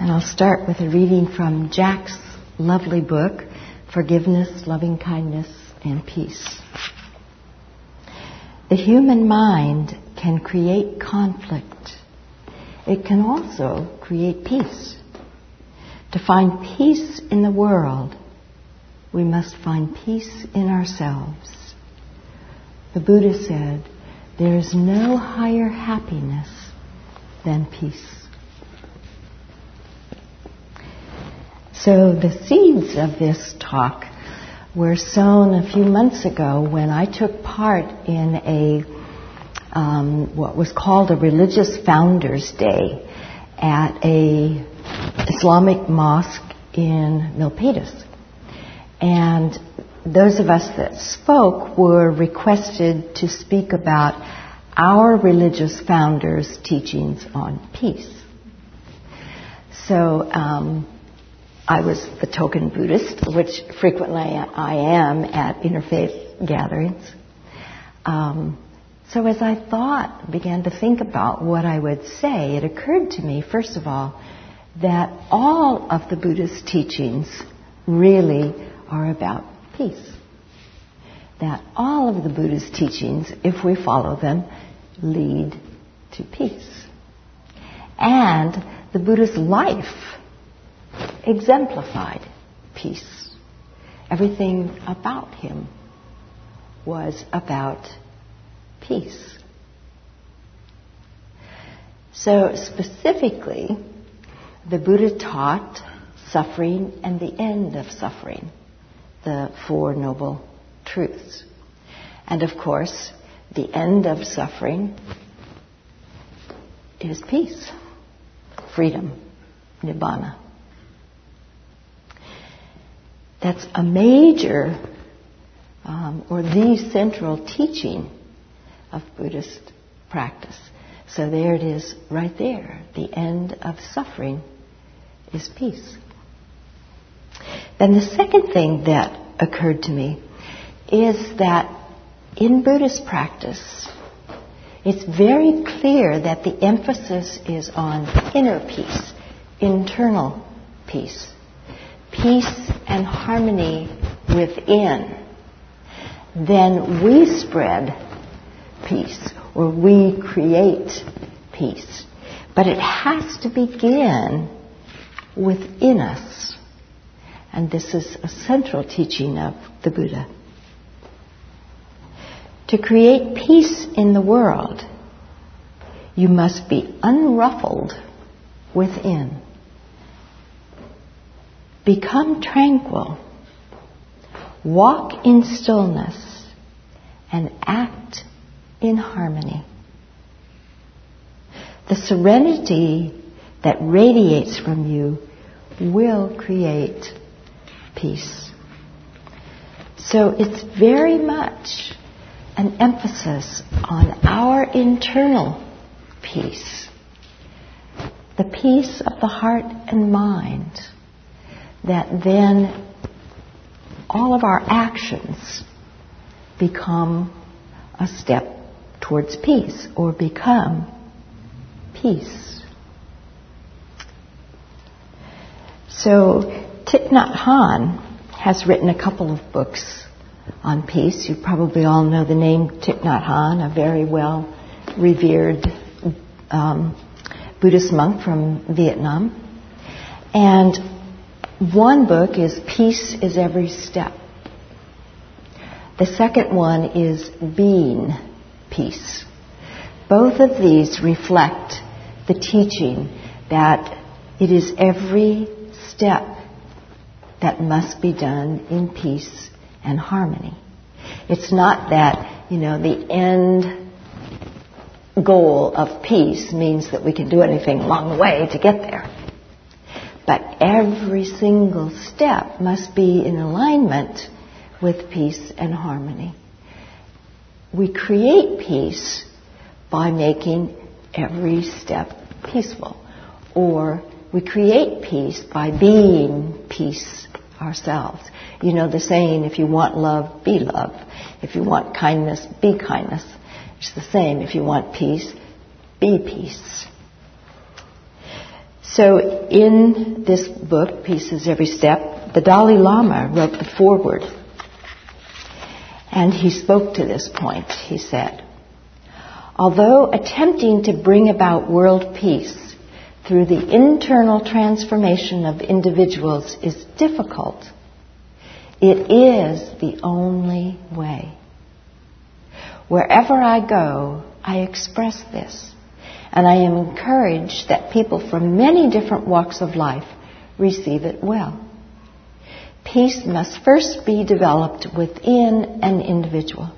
And I'll start with a reading from Jack's lovely book, Forgiveness, Loving Kindness, and Peace. The human mind can create conflict. It can also create peace. To find peace in the world, we must find peace in ourselves. The Buddha said, there is no higher happiness than peace. So the seeds of this talk were sown a few months ago when I took part in a um, what was called a religious founders day at a Islamic mosque in Milpitas. And those of us that spoke were requested to speak about our religious founders' teachings on peace. So um, I was the token Buddhist, which frequently I am at interfaith gatherings. Um, so as I thought, began to think about what I would say, it occurred to me, first of all, that all of the Buddhist teachings really are about peace. That all of the Buddhist teachings, if we follow them, lead to peace. And the Buddha's life exemplified peace. Everything about him was about peace. So specifically, the Buddha taught suffering and the end of suffering the Four Noble Truths. And of course, the end of suffering is peace, freedom, nibbana. That's a major um, or the central teaching of Buddhist practice. So there it is right there. The end of suffering is peace. Then the second thing that occurred to me is that in Buddhist practice, it's very clear that the emphasis is on inner peace, internal peace, peace and harmony within. Then we spread peace or we create peace. But it has to begin within us. And this is a central teaching of the Buddha. To create peace in the world, you must be unruffled within. Become tranquil. Walk in stillness and act in harmony. The serenity that radiates from you will create peace. So it's very much an emphasis on our internal peace, the peace of the heart and mind, that then all of our actions become a step towards peace or become peace. So Thich Nhat Hanh has written a couple of books on peace. You probably all know the name Thich Nhat Hanh, a very well revered um, Buddhist monk from Vietnam. And one book is Peace is Every Step. The second one is Being Peace. Both of these reflect the teaching that it is every step that must be done in peace and harmony. It's not that, you know, the end goal of peace means that we can do anything along the way to get there. But every single step must be in alignment with peace and harmony. We create peace by making every step peaceful. Or we create peace by being peace ourselves. You know the saying, if you want love, be love. If you want kindness, be kindness. It's the same. If you want peace, be peace. So, in this book, Peace is Every Step, the Dalai Lama wrote the foreword. And he spoke to this point. He said, Although attempting to bring about world peace through the internal transformation of individuals is difficult, it is the only way. Wherever I go, I express this, and I am encouraged that people from many different walks of life receive it well. Peace must first be developed within an individual.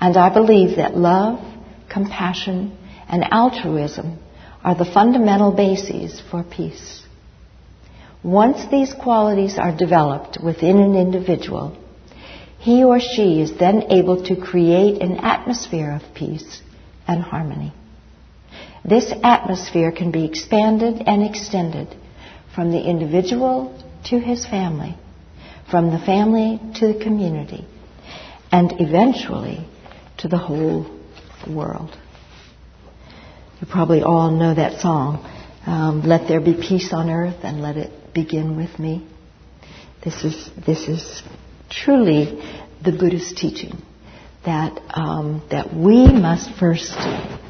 And I believe that love, compassion, and altruism are the fundamental bases for peace. Once these qualities are developed within an individual, he or she is then able to create an atmosphere of peace and harmony. This atmosphere can be expanded and extended from the individual to his family, from the family to the community, and eventually to the whole world. You probably all know that song, um, Let There Be Peace on Earth and Let It Begin with Me. This is, this is truly the Buddhist teaching that, um, that we must first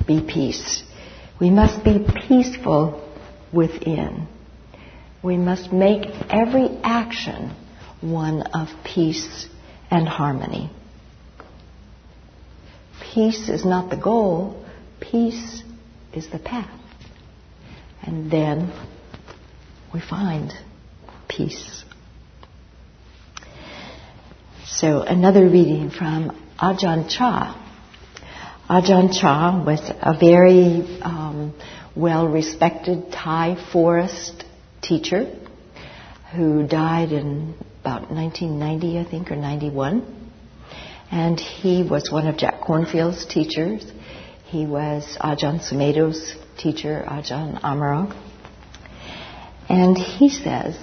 be peace. We must be peaceful within. We must make every action one of peace and harmony. Peace is not the goal, peace is the path. And then we find peace. So, another reading from Ajahn Chah. Ajahn Chah was a very um, well respected Thai forest teacher who died in about 1990, I think, or 91. And he was one of Jack Kornfield's teachers. He was Ajahn Sumedho's teacher, Ajahn Amaro. And he says,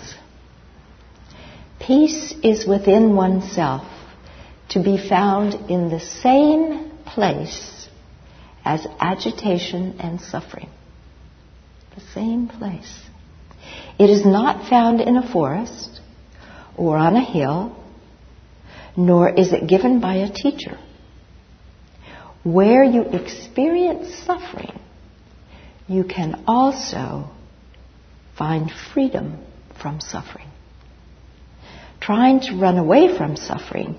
Peace is within oneself to be found in the same place as agitation and suffering. The same place. It is not found in a forest or on a hill, nor is it given by a teacher. Where you experience suffering, you can also find freedom from suffering. Trying to run away from suffering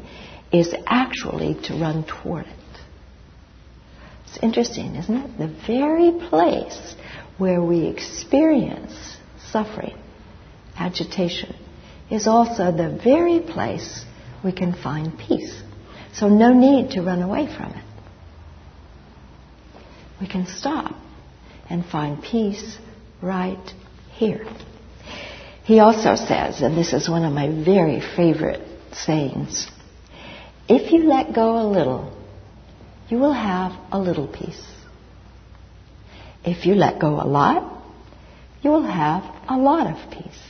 is actually to run toward it. It's interesting, isn't it? The very place where we experience suffering, agitation, is also the very place we can find peace. So, no need to run away from it. We can stop and find peace right here. He also says, and this is one of my very favorite sayings if you let go a little, you will have a little peace. If you let go a lot, you will have a lot of peace.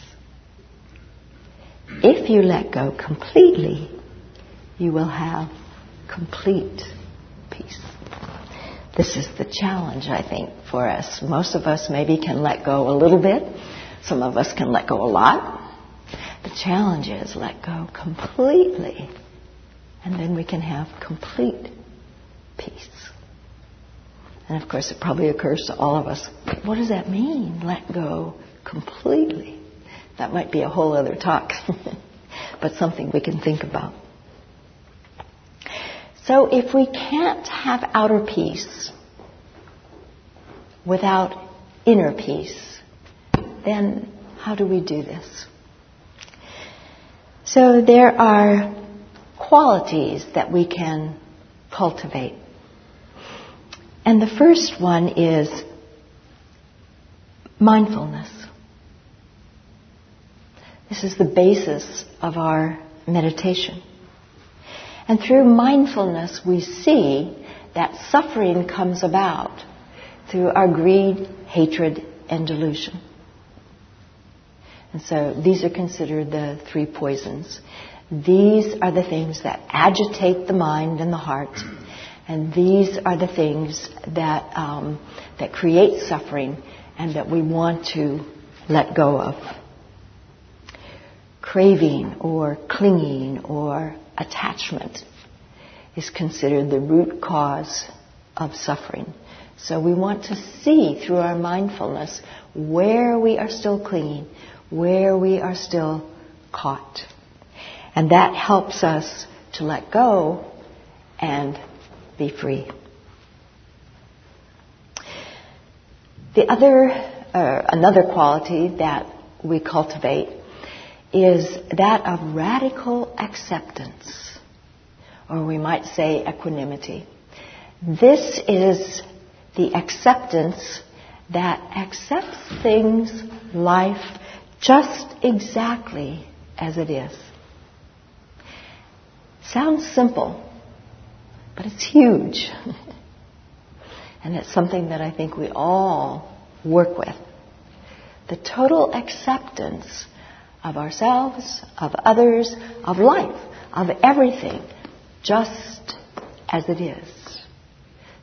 If you let go completely, you will have complete peace. This is the challenge, I think, for us. Most of us maybe can let go a little bit. Some of us can let go a lot. The challenge is let go completely, and then we can have complete peace. And of course, it probably occurs to all of us what does that mean? Let go completely. That might be a whole other talk, but something we can think about. So, if we can't have outer peace without inner peace, then how do we do this? So, there are qualities that we can cultivate. And the first one is mindfulness. This is the basis of our meditation. And through mindfulness, we see that suffering comes about through our greed, hatred, and delusion. And so these are considered the three poisons. These are the things that agitate the mind and the heart and these are the things that, um, that create suffering and that we want to let go of. Craving or clinging or attachment is considered the root cause of suffering. So we want to see through our mindfulness where we are still clinging, where we are still caught. And that helps us to let go and be free. The other, uh, another quality that we cultivate is that of radical acceptance, or we might say equanimity. This is the acceptance that accepts things, life, just exactly as it is. Sounds simple, but it's huge. and it's something that I think we all work with. The total acceptance of ourselves, of others, of life, of everything, just as it is.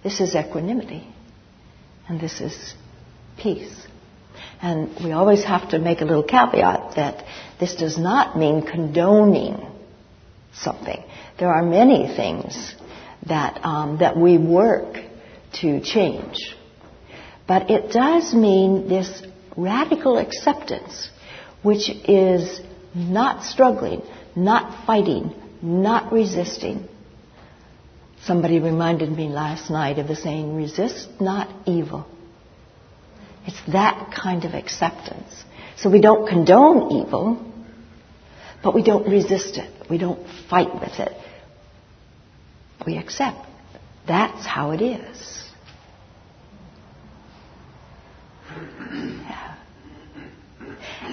This is equanimity, and this is peace. And we always have to make a little caveat that this does not mean condoning something. There are many things that, um, that we work to change. But it does mean this radical acceptance, which is not struggling, not fighting, not resisting. Somebody reminded me last night of the saying, resist not evil. It's that kind of acceptance. So we don't condone evil, but we don't resist it. We don't fight with it. We accept. That's how it is.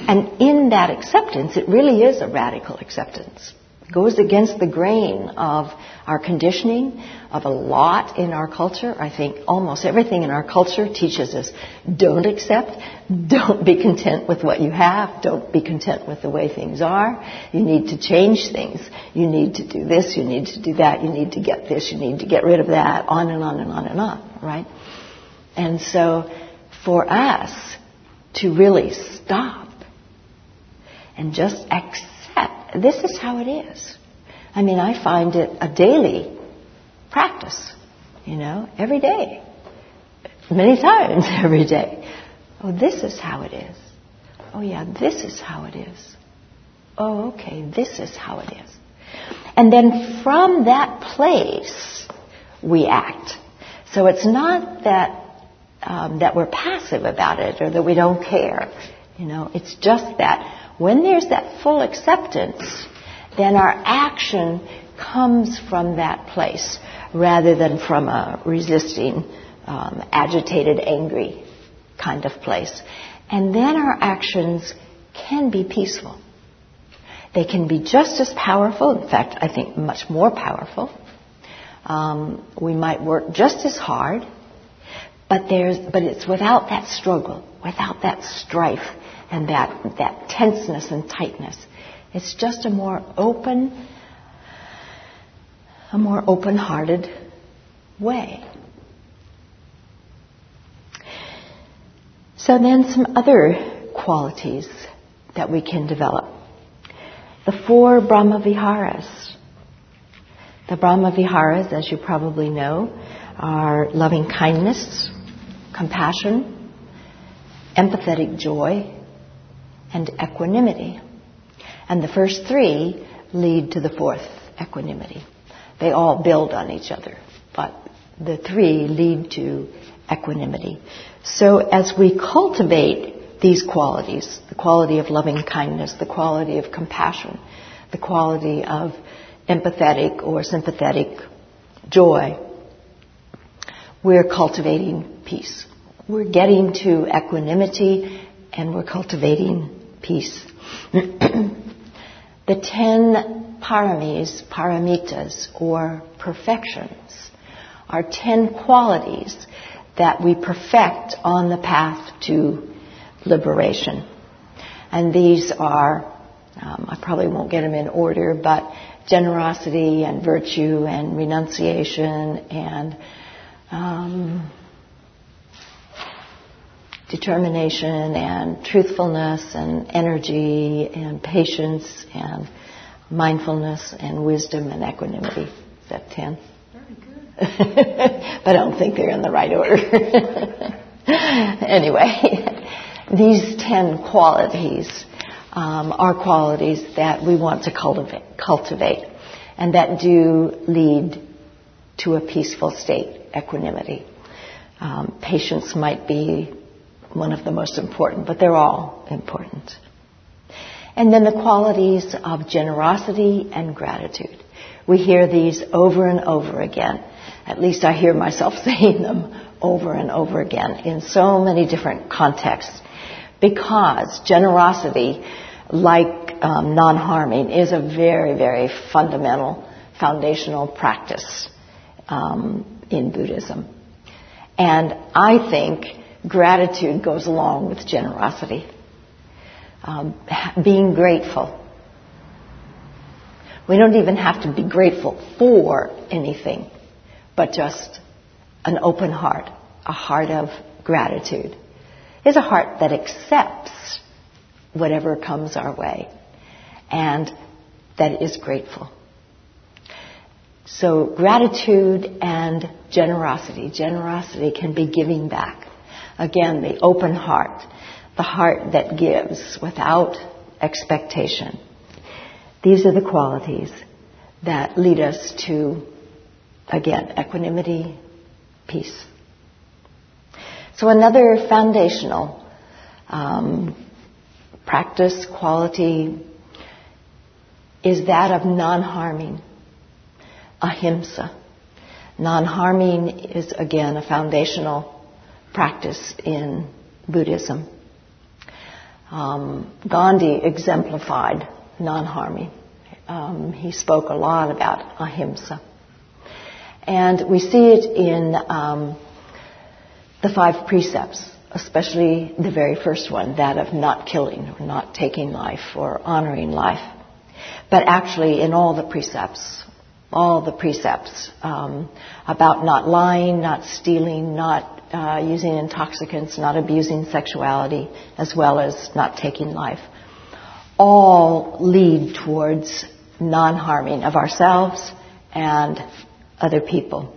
And in that acceptance, it really is a radical acceptance goes against the grain of our conditioning, of a lot in our culture. I think almost everything in our culture teaches us don't accept, don't be content with what you have, don't be content with the way things are. You need to change things. You need to do this, you need to do that, you need to get this, you need to get rid of that, on and on and on and on, right? And so for us to really stop and just accept this is how it is. I mean, I find it a daily practice, you know, every day. Many times every day. Oh, this is how it is. Oh, yeah, this is how it is. Oh, okay, this is how it is. And then from that place, we act. So it's not that um, that we're passive about it or that we don't care. You know, it's just that when there's that full acceptance, then our action comes from that place rather than from a resisting, um, agitated, angry kind of place. And then our actions can be peaceful. They can be just as powerful, in fact, I think much more powerful. Um, we might work just as hard, but there's, but it's without that struggle, without that strife, and that, that tenseness and tightness. It's just a more open, a more open hearted way. So then some other qualities that we can develop. The four Brahma Viharas. The Brahma Viharas, as you probably know, are loving kindness, compassion, empathetic joy, and equanimity. And the first three lead to the fourth, equanimity. They all build on each other, but the three lead to equanimity. So as we cultivate these qualities, the quality of loving kindness, the quality of compassion, the quality of empathetic or sympathetic joy, we're cultivating peace. We're getting to equanimity and we're cultivating peace. the ten paramis, paramitas, or perfections, are ten qualities that we perfect on the path to liberation. And these are, um, I probably won't get them in order, but generosity and virtue and renunciation and um, determination and truthfulness and energy and patience and mindfulness and wisdom and equanimity. Is that 10? Very good. but I don't think they're in the right order. anyway, these 10 qualities um, are qualities that we want to cultivate, cultivate and that do lead to a peaceful state, equanimity. Um, patience might be one of the most important, but they're all important. And then the qualities of generosity and gratitude. We hear these over and over again. At least I hear myself saying them over and over again in so many different contexts. Because generosity, like um, non-harming, is a very, very fundamental, foundational practice um, in Buddhism. And I think gratitude goes along with generosity. Um, being grateful. We don't even have to be grateful for anything, but just an open heart, a heart of gratitude, is a heart that accepts whatever comes our way and that is grateful. So gratitude and generosity. Generosity can be giving back. Again, the open heart, the heart that gives without expectation. These are the qualities that lead us to, again, equanimity, peace. So another foundational um, practice, quality, is that of non-harming, ahimsa. Non-harming is again a foundational practice in Buddhism. Um, Gandhi exemplified non-harming. Um, he spoke a lot about ahimsa. And we see it in um, the five precepts, especially the very first one, that of not killing or not taking life or honoring life. But actually in all the precepts, all the precepts um, about not lying, not stealing, not uh, using intoxicants, not abusing sexuality, as well as not taking life, all lead towards non-harming of ourselves and other people.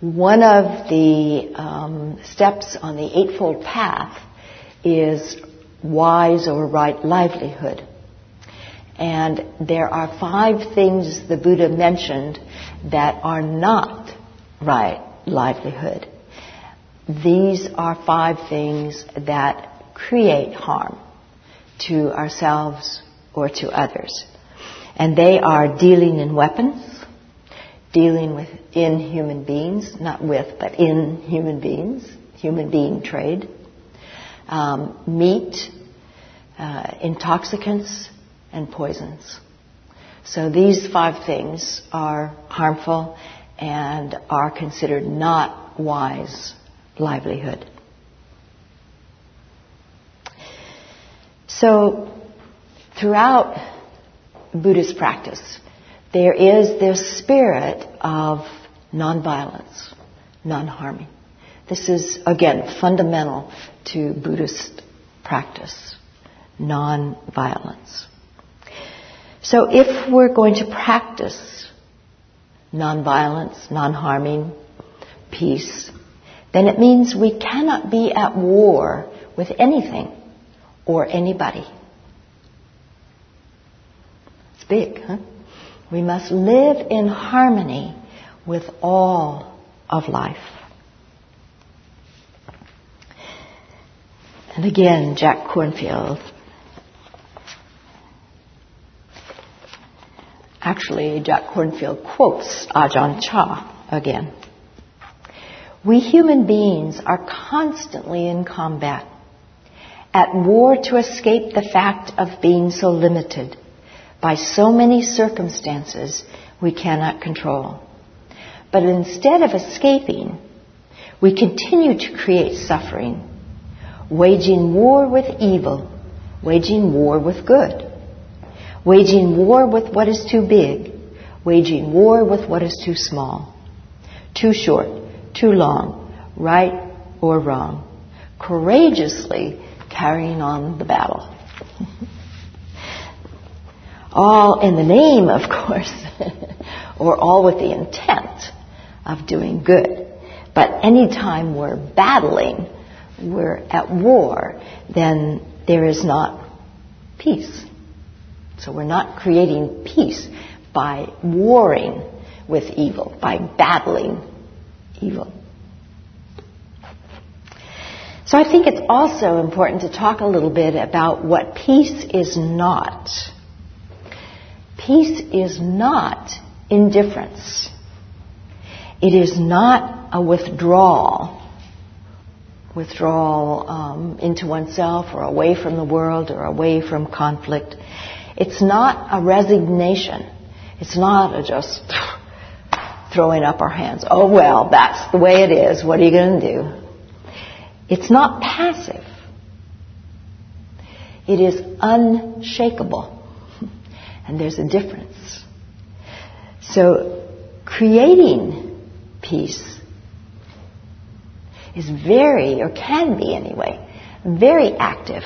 One of the um, steps on the Eightfold Path is wise or right livelihood. And there are five things the Buddha mentioned that are not right livelihood. These are five things that create harm to ourselves or to others. And they are dealing in weapons, dealing with in human beings, not with, but in human beings, human being trade, um, meat, uh, intoxicants, and poisons. So these five things are harmful and are considered not wise livelihood. So, throughout Buddhist practice, there is this spirit of nonviolence, non-harming. This is, again, fundamental to Buddhist practice, non-violence. So if we're going to practice nonviolence, non-harming, peace, then it means we cannot be at war with anything or anybody. It's big, huh? We must live in harmony with all of life. And again, Jack Kornfield Actually, Jack Kornfield quotes Ajahn Chah again. We human beings are constantly in combat, at war to escape the fact of being so limited by so many circumstances we cannot control. But instead of escaping, we continue to create suffering, waging war with evil, waging war with good waging war with what is too big, waging war with what is too small, too short, too long, right, or wrong, courageously carrying on the battle. all in the name, of course, or all with the intent of doing good. But anytime we're battling, we're at war, then there is not peace. So we're not creating peace by warring with evil, by battling evil. So I think it's also important to talk a little bit about what peace is not. Peace is not indifference. It is not a withdrawal, withdrawal um, into oneself or away from the world or away from conflict. It's not a resignation. It's not a just throwing up our hands. Oh well, that's the way it is. What are you going to do? It's not passive. It is unshakable. And there's a difference. So creating peace is very, or can be anyway, very active.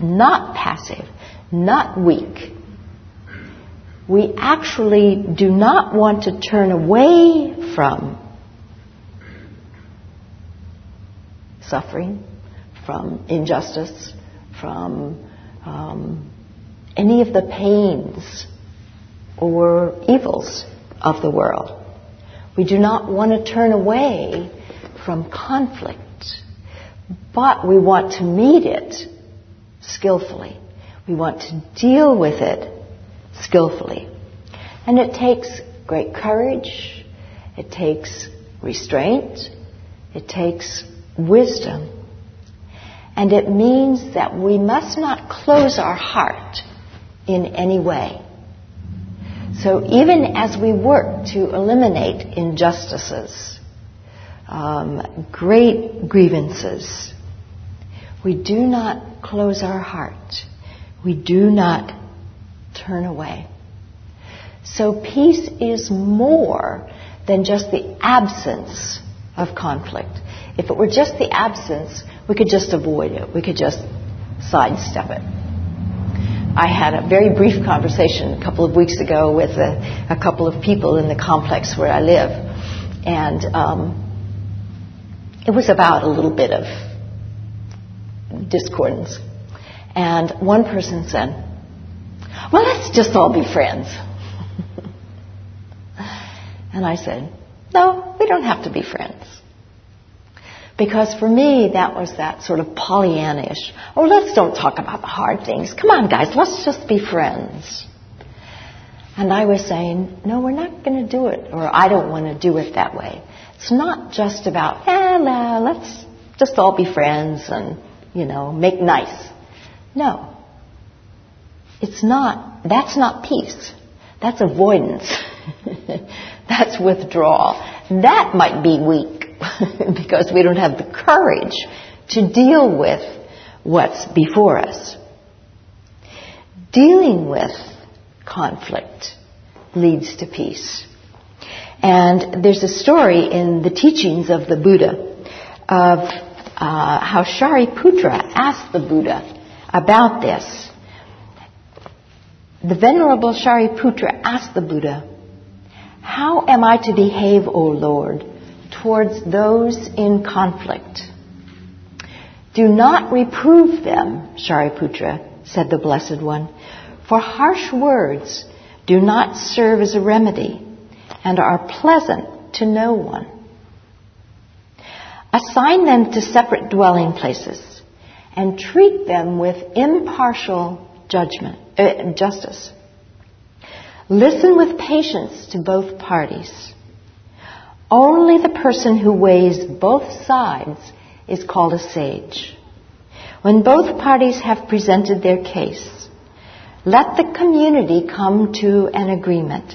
Not passive, not weak. We actually do not want to turn away from suffering, from injustice, from um, any of the pains or evils of the world. We do not want to turn away from conflict, but we want to meet it skillfully. We want to deal with it skillfully. And it takes great courage, it takes restraint, it takes wisdom. And it means that we must not close our heart in any way. So even as we work to eliminate injustices, um, great grievances, we do not close our heart. We do not turn away. So peace is more than just the absence of conflict. If it were just the absence, we could just avoid it. We could just sidestep it. I had a very brief conversation a couple of weeks ago with a, a couple of people in the complex where I live, and um, it was about a little bit of discordance. And one person said, Well, let's just all be friends. and I said, No, we don't have to be friends. Because for me, that was that sort of Pollyannish. Oh, let's don't talk about the hard things. Come on, guys, let's just be friends. And I was saying, no, we're not going to do it, or I don't want to do it that way. It's not just about, eh, nah, let's just all be friends and you know, make nice. No. It's not, that's not peace. That's avoidance. that's withdrawal. That might be weak because we don't have the courage to deal with what's before us. Dealing with conflict leads to peace. And there's a story in the teachings of the Buddha of uh, how Shariputra asked the Buddha about this. The Venerable Shariputra asked the Buddha, How am I to behave, O Lord, towards those in conflict? Do not reprove them, Shariputra, said the Blessed One, for harsh words do not serve as a remedy and are pleasant to no one. Assign them to separate dwelling places and treat them with impartial judgment, uh, justice. Listen with patience to both parties. Only the person who weighs both sides is called a sage. When both parties have presented their case, let the community come to an agreement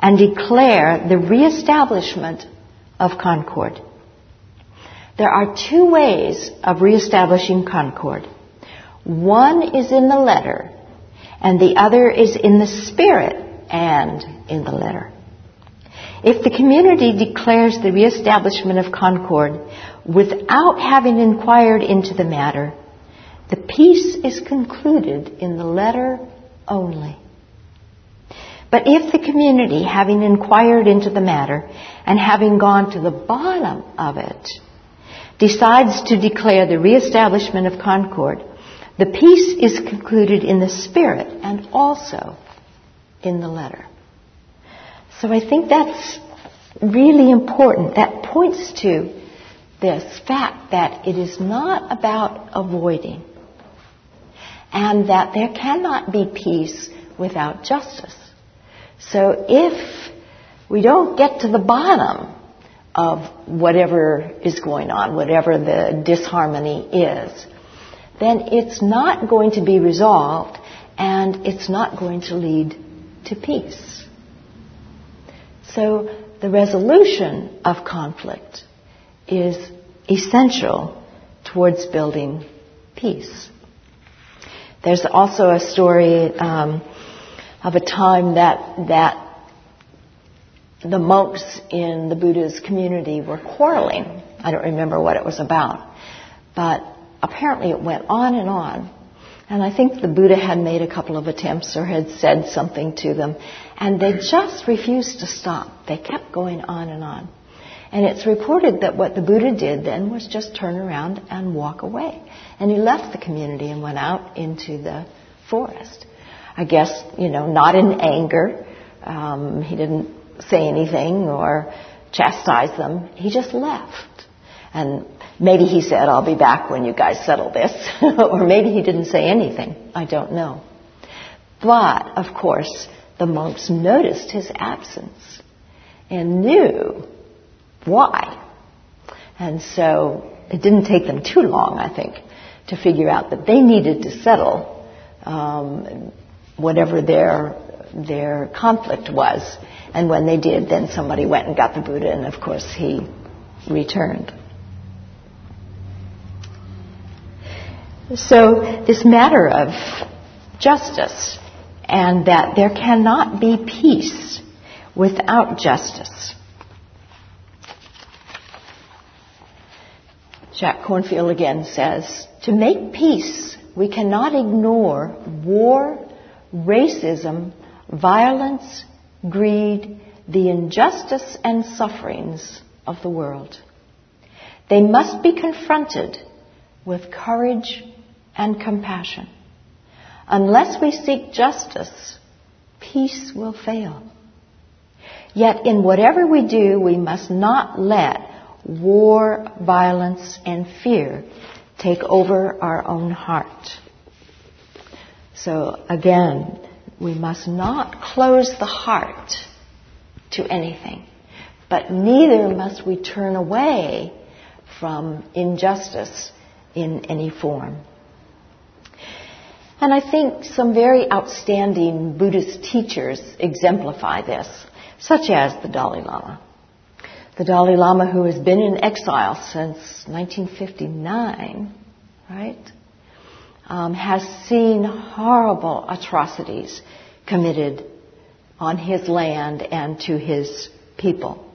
and declare the reestablishment of concord. There are two ways of reestablishing concord. One is in the letter, and the other is in the spirit and in the letter. If the community declares the reestablishment of concord without having inquired into the matter, the peace is concluded in the letter only. But if the community, having inquired into the matter and having gone to the bottom of it, decides to declare the reestablishment of concord, the peace is concluded in the spirit and also in the letter. So I think that's really important. That points to this fact that it is not about avoiding and that there cannot be peace without justice. So if we don't get to the bottom of whatever is going on, whatever the disharmony is, then it's not going to be resolved and it's not going to lead to peace. So the resolution of conflict is essential towards building peace. There's also a story um, of a time that that the monks in the Buddha's community were quarreling. I don't remember what it was about, but apparently it went on and on. And I think the Buddha had made a couple of attempts or had said something to them, and they just refused to stop. They kept going on and on. And it's reported that what the Buddha did then was just turn around and walk away. And he left the community and went out into the forest. I guess, you know, not in anger. Um, he didn't say anything or chastise them. He just left. And maybe he said, I'll be back when you guys settle this. or maybe he didn't say anything. I don't know. But, of course, the monks noticed his absence and knew why. And so it didn't take them too long, I think, to figure out that they needed to settle um, whatever their their conflict was. And when they did, then somebody went and got the Buddha, and of course he returned. So this matter of justice and that there cannot be peace without justice Jack Kornfield again says, to make peace, we cannot ignore war, racism, violence, greed, the injustice and sufferings of the world. They must be confronted with courage and compassion. Unless we seek justice, peace will fail. Yet in whatever we do, we must not let war, violence, and fear take over our own heart. So again, we must not close the heart to anything, but neither must we turn away from injustice in any form. And I think some very outstanding Buddhist teachers exemplify this, such as the Dalai Lama the Dalai Lama, who has been in exile since 1959, right, um, has seen horrible atrocities committed on his land and to his people,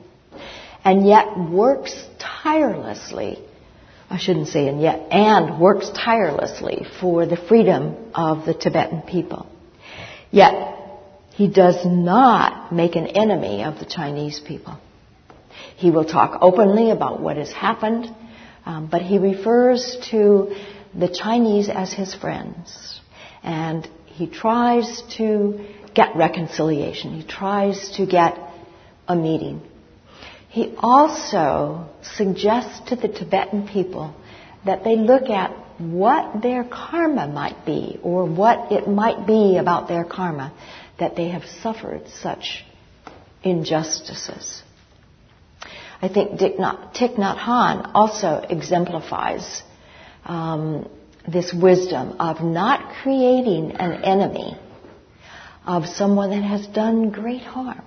and yet works tirelessly. I shouldn't say and yet, and works tirelessly for the freedom of the Tibetan people. Yet, he does not make an enemy of the Chinese people. He will talk openly about what has happened, um, but he refers to the Chinese as his friends. And he tries to get reconciliation. He tries to get a meeting. He also suggests to the Tibetan people that they look at what their karma might be or what it might be about their karma that they have suffered such injustices. I think Thich Nhat Hanh also exemplifies um, this wisdom of not creating an enemy of someone that has done great harm.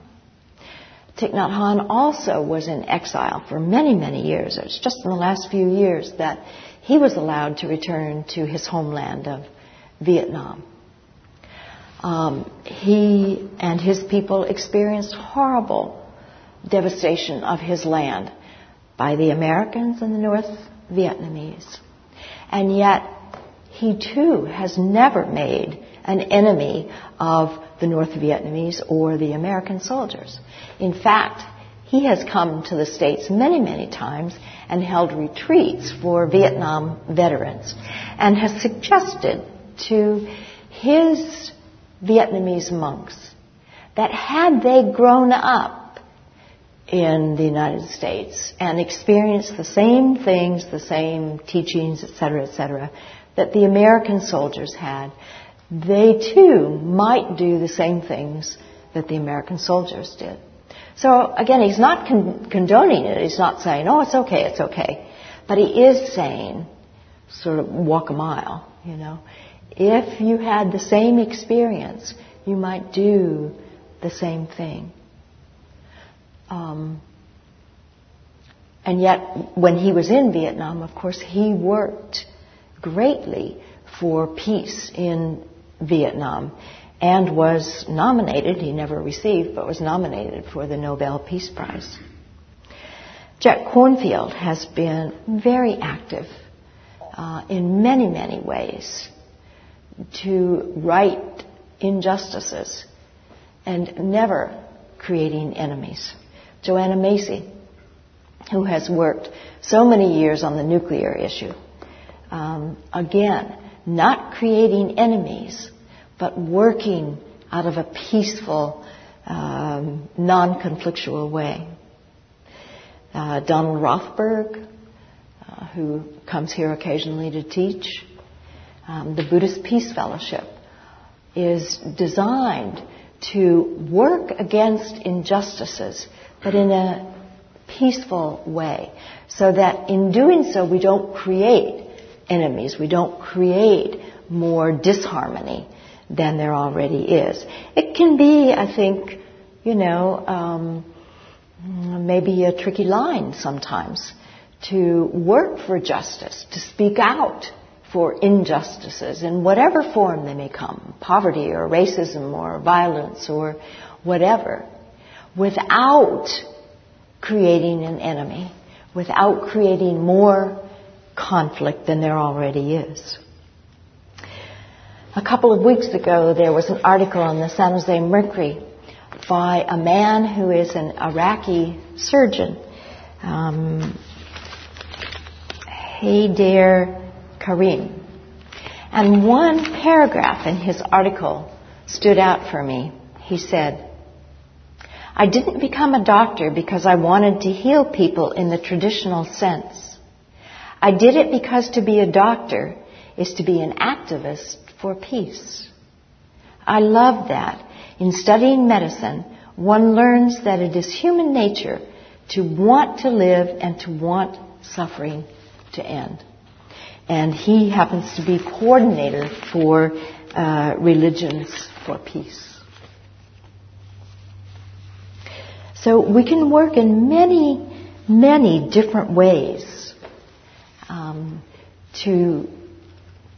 Thich Nhat Hanh also was in exile for many, many years. It was just in the last few years that he was allowed to return to his homeland of Vietnam. Um, he and his people experienced horrible devastation of his land by the Americans and the North Vietnamese. And yet, he too has never made an enemy of the North Vietnamese or the American soldiers. In fact, he has come to the States many, many times and held retreats for Vietnam veterans and has suggested to his Vietnamese monks that had they grown up in the United States and experienced the same things, the same teachings, etc., etc., that the American soldiers had, they too might do the same things that the American soldiers did. So again, he's not con- condoning it. He's not saying, oh, it's okay, it's okay. But he is saying, sort of walk a mile, you know. If you had the same experience, you might do the same thing. Um, and yet, when he was in Vietnam, of course, he worked greatly for peace in Vietnam and was nominated, he never received, but was nominated for the Nobel Peace Prize. Jack Kornfield has been very active uh, in many, many ways to right injustices and never creating enemies. Joanna Macy, who has worked so many years on the nuclear issue, um, again, not creating enemies, but working out of a peaceful, um, non-conflictual way. Uh, Donald Rothberg, uh, who comes here occasionally to teach, um, the Buddhist Peace Fellowship is designed to work against injustices, but in a peaceful way, so that in doing so we don't create enemies, we don't create more disharmony than there already is. It can be, I think, you know, um, maybe a tricky line sometimes to work for justice, to speak out for injustices in whatever form they may come, poverty or racism or violence or whatever, without creating an enemy, without creating more conflict than there already is. A couple of weeks ago, there was an article in the San Jose Mercury by a man who is an Iraqi surgeon, um, Haider Karim. And one paragraph in his article stood out for me. He said, I didn't become a doctor because I wanted to heal people in the traditional sense. I did it because to be a doctor is to be an activist for peace. I love that. In studying medicine, one learns that it is human nature to want to live and to want suffering to end. And he happens to be coordinator for uh, Religions for Peace. So we can work in many, many different ways um, to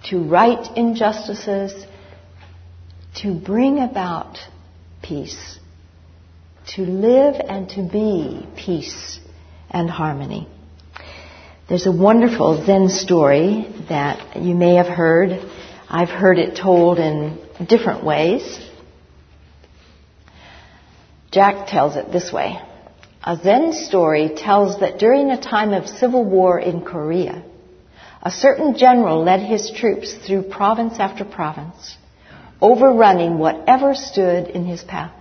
to right injustices, to bring about peace, to live and to be peace and harmony. There's a wonderful Zen story that you may have heard. I've heard it told in different ways. Jack tells it this way. A Zen story tells that during a time of civil war in Korea, a certain general led his troops through province after province, overrunning whatever stood in his path.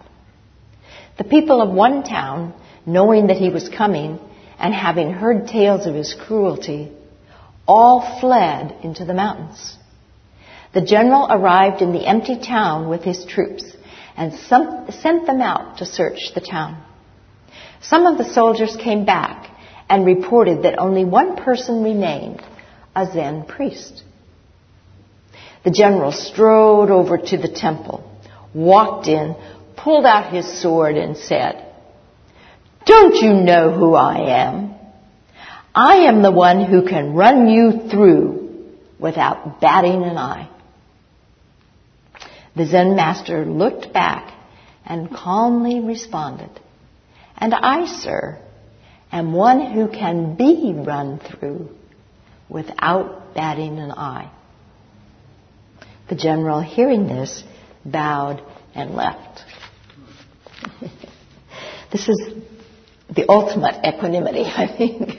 The people of one town, knowing that he was coming and having heard tales of his cruelty, all fled into the mountains. The general arrived in the empty town with his troops and some, sent them out to search the town. Some of the soldiers came back and reported that only one person remained a Zen priest. The general strode over to the temple, walked in, pulled out his sword, and said, Don't you know who I am? I am the one who can run you through without batting an eye. The Zen master looked back and calmly responded, And I, sir, am one who can be run through without batting an eye. The general, hearing this, bowed and left. this is the ultimate equanimity, I think.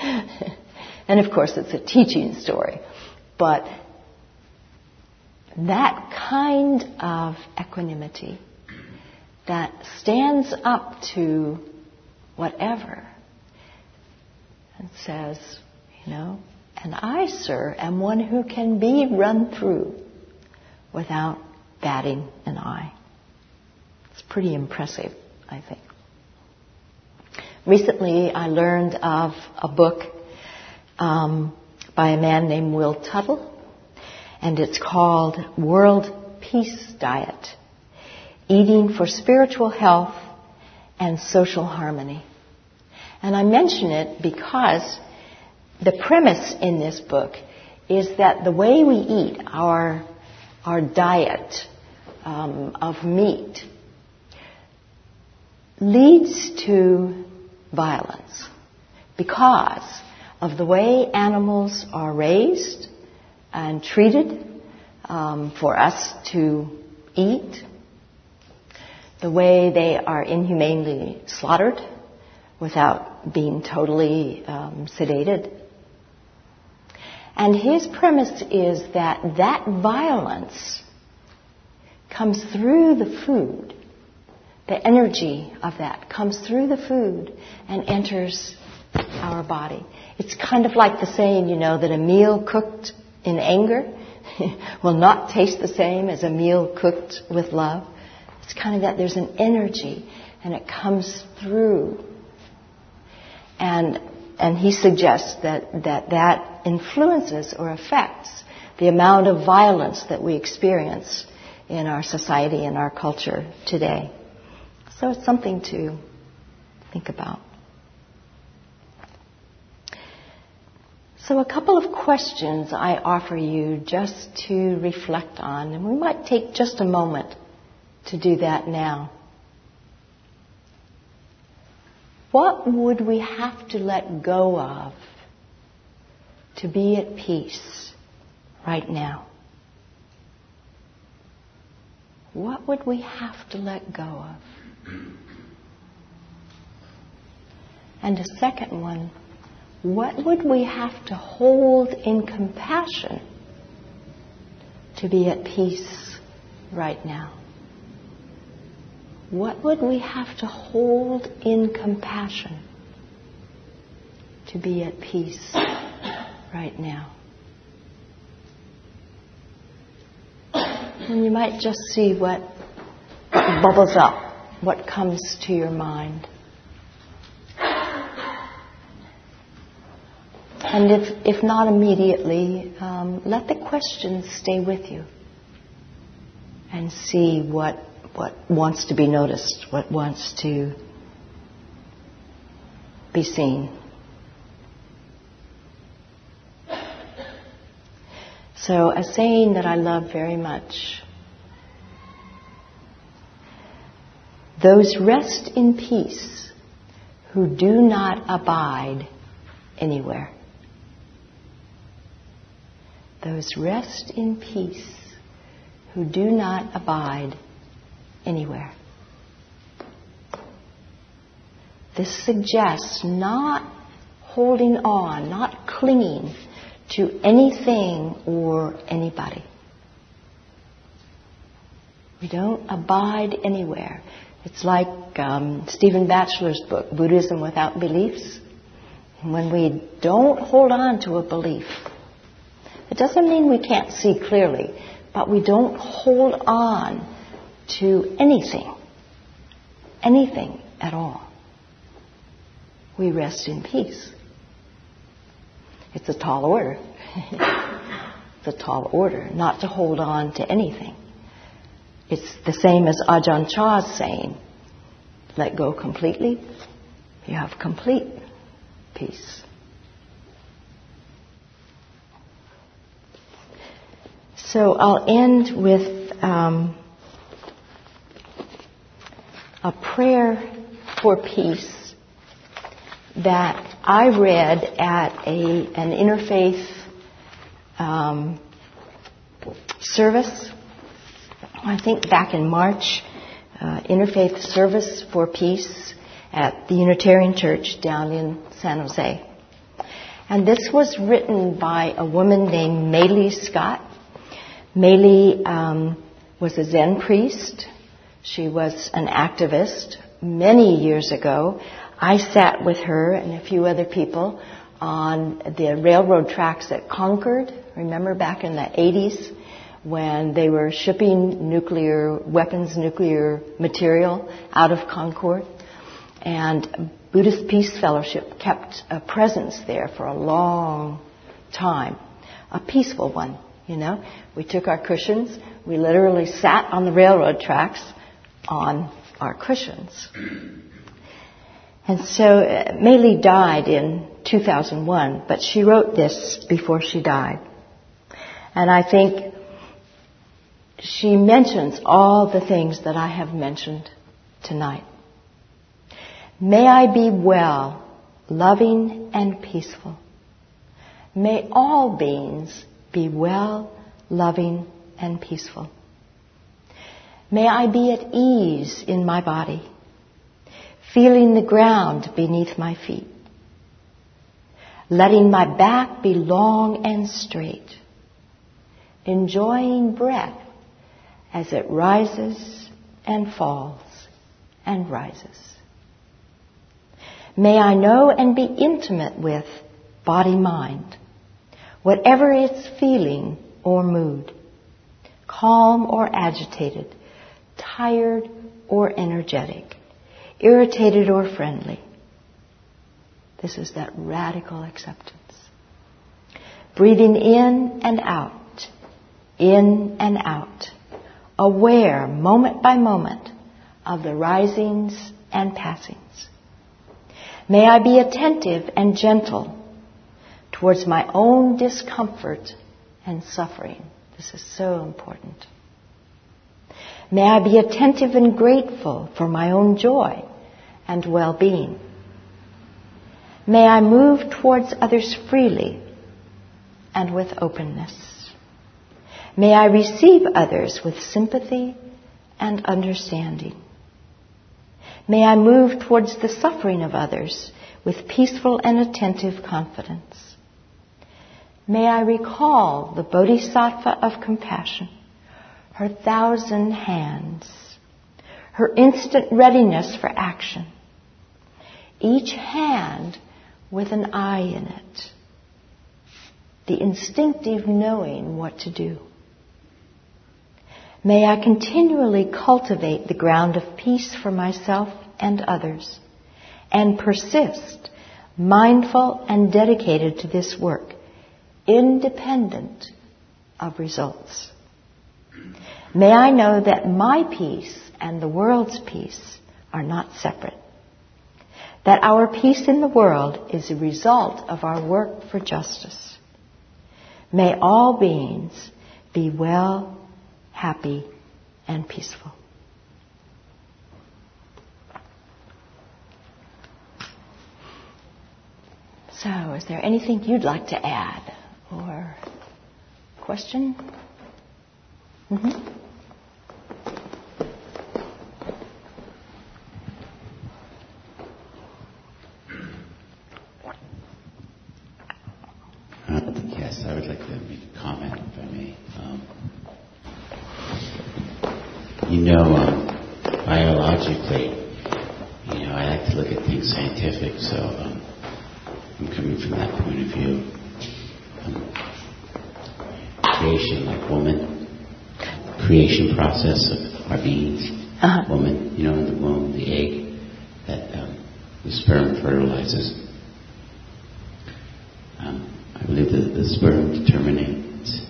and of course, it's a teaching story. But that kind of equanimity that stands up to whatever and says, you know, and I, sir, am one who can be run through without batting an eye. It's pretty impressive, I think. Recently, I learned of a book um, by a man named Will Tuttle, and it's called World Peace Diet Eating for Spiritual Health and Social Harmony. And I mention it because the premise in this book is that the way we eat, our, our diet um, of meat, leads to violence because of the way animals are raised and treated um, for us to eat, the way they are inhumanely slaughtered without being totally um, sedated. And his premise is that that violence comes through the food. The energy of that comes through the food and enters our body. It's kind of like the saying, you know, that a meal cooked in anger will not taste the same as a meal cooked with love. It's kind of that there's an energy and it comes through. And, and he suggests that, that that influences or affects the amount of violence that we experience in our society and our culture today. So it's something to think about. So, a couple of questions I offer you just to reflect on, and we might take just a moment to do that now. What would we have to let go of to be at peace right now? What would we have to let go of? And a second one, what would we have to hold in compassion to be at peace right now? What would we have to hold in compassion to be at peace right now? And you might just see what bubbles up, what comes to your mind. And if, if not immediately, um, let the questions stay with you and see what, what wants to be noticed, what wants to be seen. So, a saying that I love very much those rest in peace who do not abide anywhere those rest in peace who do not abide anywhere. This suggests not holding on, not clinging to anything or anybody. We don't abide anywhere. It's like um, Stephen Batchelor's book, Buddhism Without Beliefs. When we don't hold on to a belief, it doesn't mean we can't see clearly, but we don't hold on to anything, anything at all. We rest in peace. It's a tall order. it's a tall order not to hold on to anything. It's the same as Ajahn Chah's saying, let go completely, you have complete peace. So I'll end with um, a prayer for Peace that I read at a, an interfaith um, service, I think back in March, uh, interfaith service for peace at the Unitarian Church down in San Jose. And this was written by a woman named Maylie Scott. Maylie um, was a Zen priest. She was an activist many years ago. I sat with her and a few other people on the railroad tracks at Concord. Remember back in the 80s when they were shipping nuclear weapons, nuclear material out of Concord? And Buddhist Peace Fellowship kept a presence there for a long time, a peaceful one, you know. We took our cushions, we literally sat on the railroad tracks on our cushions. And so uh, died in 2001, but she wrote this before she died. And I think she mentions all the things that I have mentioned tonight. May I be well, loving, and peaceful. May all beings be well, loving, and peaceful. May I be at ease in my body, feeling the ground beneath my feet, letting my back be long and straight, enjoying breath as it rises and falls and rises. May I know and be intimate with body mind, whatever its feeling or mood, calm or agitated, tired or energetic, irritated or friendly. This is that radical acceptance. Breathing in and out, in and out, aware moment by moment of the risings and passings. May I be attentive and gentle towards my own discomfort and suffering. This is so important. May I be attentive and grateful for my own joy and well-being. May I move towards others freely and with openness. May I receive others with sympathy and understanding. May I move towards the suffering of others with peaceful and attentive confidence. May I recall the Bodhisattva of compassion, her thousand hands, her instant readiness for action, each hand with an eye in it, the instinctive knowing what to do. May I continually cultivate the ground of peace for myself and others and persist mindful and dedicated to this work, independent of results. May I know that my peace and the world's peace are not separate. That our peace in the world is a result of our work for justice. May all beings be well, happy, and peaceful. So, is there anything you'd like to add or question? Mm-hmm. Uh, yes, I would like to make a comment, if I may. Um, you know, um, biologically, you know, I like to look at things scientific, so um, I'm coming from that point of view. Um, creation, like woman, creation process of our beings, Uh-huh. woman, you know, in the womb, the egg that um, the sperm fertilizes. Um, I believe that the sperm determines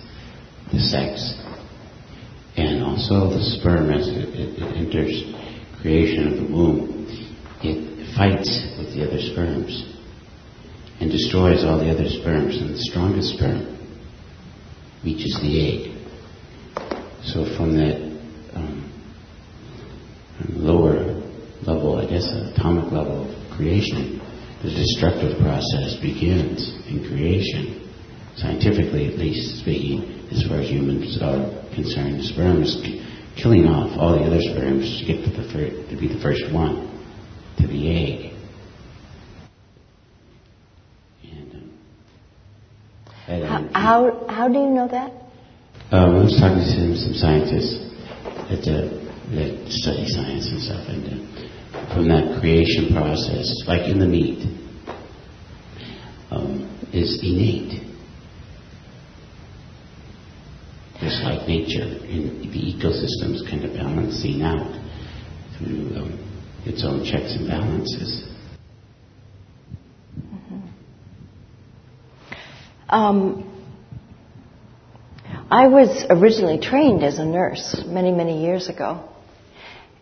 the sex, and also the sperm as it, it, it enters creation of the womb, it fights with the other sperms and destroys all the other sperms, and the strongest sperm reaches the egg. So from that um, lower level, I guess, atomic level of creation. The destructive process begins in creation, scientifically at least speaking, as far as humans are concerned. The sperm is killing off all the other sperms to get to, the fir- to be the first one, to the egg. And, um, How, how, how do you know that? I was talking to some, scientists that, uh, study science and stuff, and uh, from that creation process, like in the meat, um, is innate. Just like nature, in the ecosystem's kind of balancing out through um, its own checks and balances. Um, I was originally trained as a nurse many, many years ago.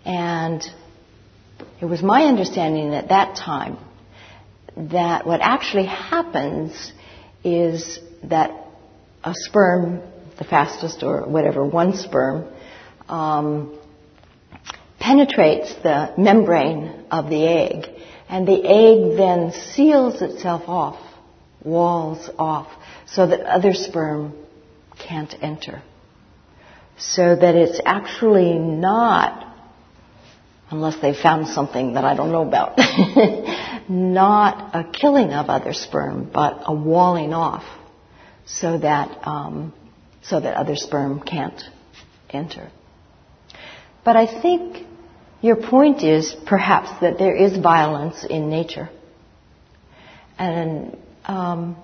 And it was my understanding at that time that what actually happens is that a sperm, the fastest or whatever, one sperm, um, penetrates the membrane of the egg, and the egg then seals itself off, walls off, so that other sperm can't enter. So that it's actually not, unless they found something that I don't know about, not a killing of other sperm, but a walling off, so that um, so that other sperm can't enter. But I think your point is perhaps that there is violence in nature. And um,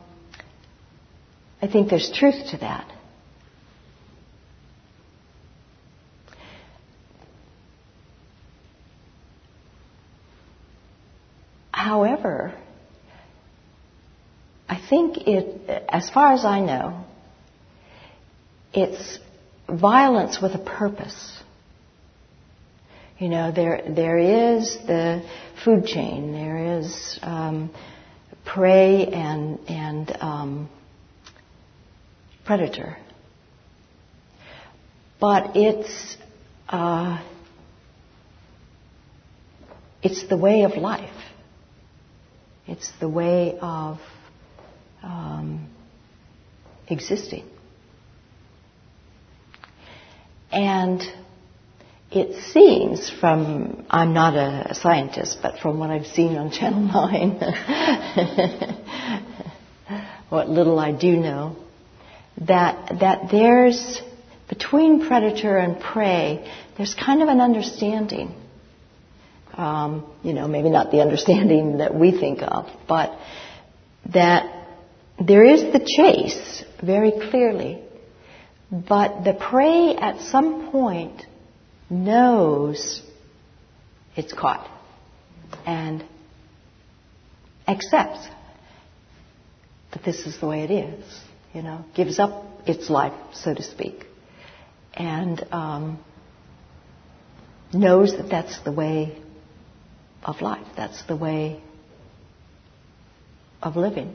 I think there's truth to that. However, I think it, as far as I know, it's violence with a purpose. You know, there there is the food chain. There is um, prey and and um, predator. But it's uh, it's the way of life. It's the way of um, existing. And it seems from, I'm not a scientist, but from what I've seen on Channel 9, what little I do know, that, that there's, between predator and prey, there's kind of an understanding. Um, you know, maybe not the understanding that we think of, but that there is the chase very clearly, but the prey at some point knows it's caught and accepts that this is the way it is, you know, gives up its life, so to speak, and um, knows that that's the way of life, that's the way of living.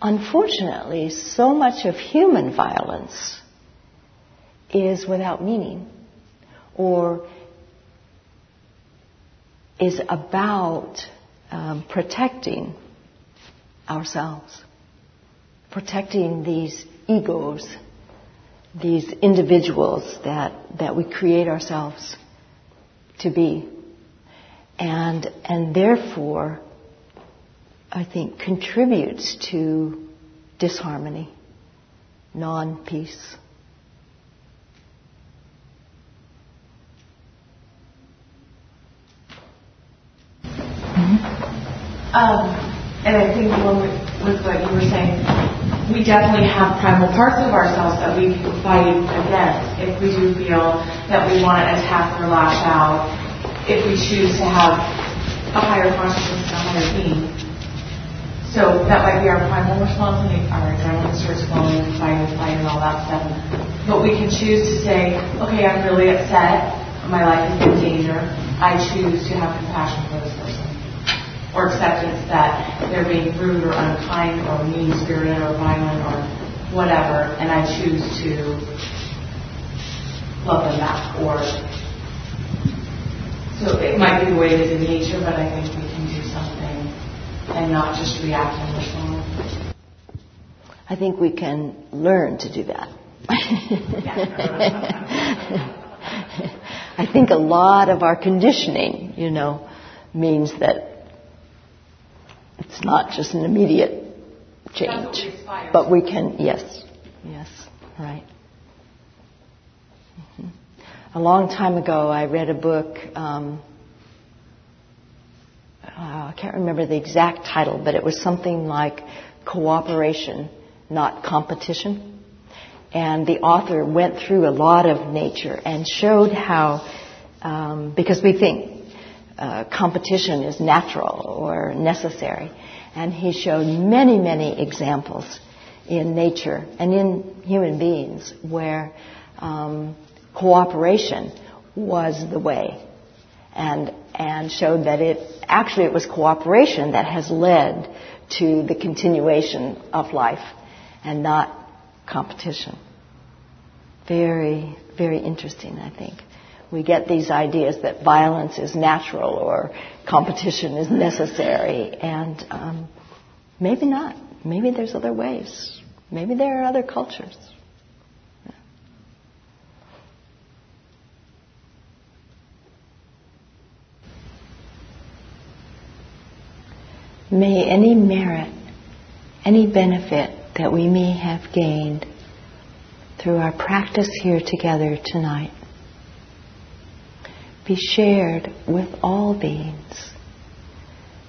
Unfortunately, so much of human violence is without meaning or is about um, protecting ourselves, protecting these egos, these individuals that, that we create ourselves to be. And, and therefore, I think contributes to disharmony, non peace. Um, and I think along with, with what you were saying, we definitely have primal parts of ourselves that we fight against if we do feel that we want to attack or lash out, if we choose to have a higher consciousness and a higher being. So that might be our primal response, and our adrenaline starts flowing and fight and flight and all that stuff. But we can choose to say, okay, I'm really upset. My life is in danger. I choose to have compassion for or acceptance that they're being rude or unkind or mean spirited or violent or whatever, and I choose to love them back. Or So it might be the way it is in nature, but I think we can do something and not just react respond. I think we can learn to do that. I think a lot of our conditioning, you know, means that it's not just an immediate change, but we can, yes, yes, right. Mm-hmm. A long time ago, I read a book. Um, uh, I can't remember the exact title, but it was something like cooperation, not competition. And the author went through a lot of nature and showed how, um, because we think uh, competition is natural or necessary, and he showed many, many examples in nature and in human beings where um, cooperation was the way, and and showed that it actually it was cooperation that has led to the continuation of life, and not competition. Very, very interesting, I think. We get these ideas that violence is natural or competition is necessary, and um, maybe not. Maybe there's other ways. Maybe there are other cultures. May any merit, any benefit that we may have gained through our practice here together tonight be shared with all beings,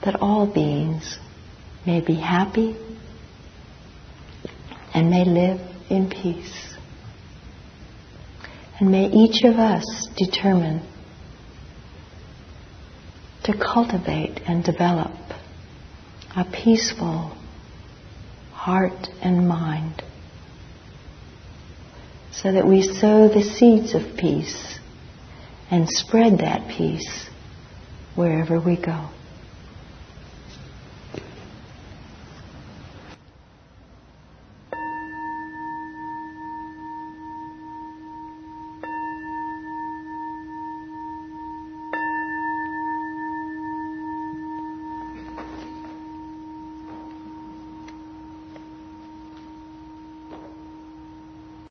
that all beings may be happy and may live in peace. And may each of us determine to cultivate and develop a peaceful heart and mind so that we sow the seeds of peace and spread that peace wherever we go.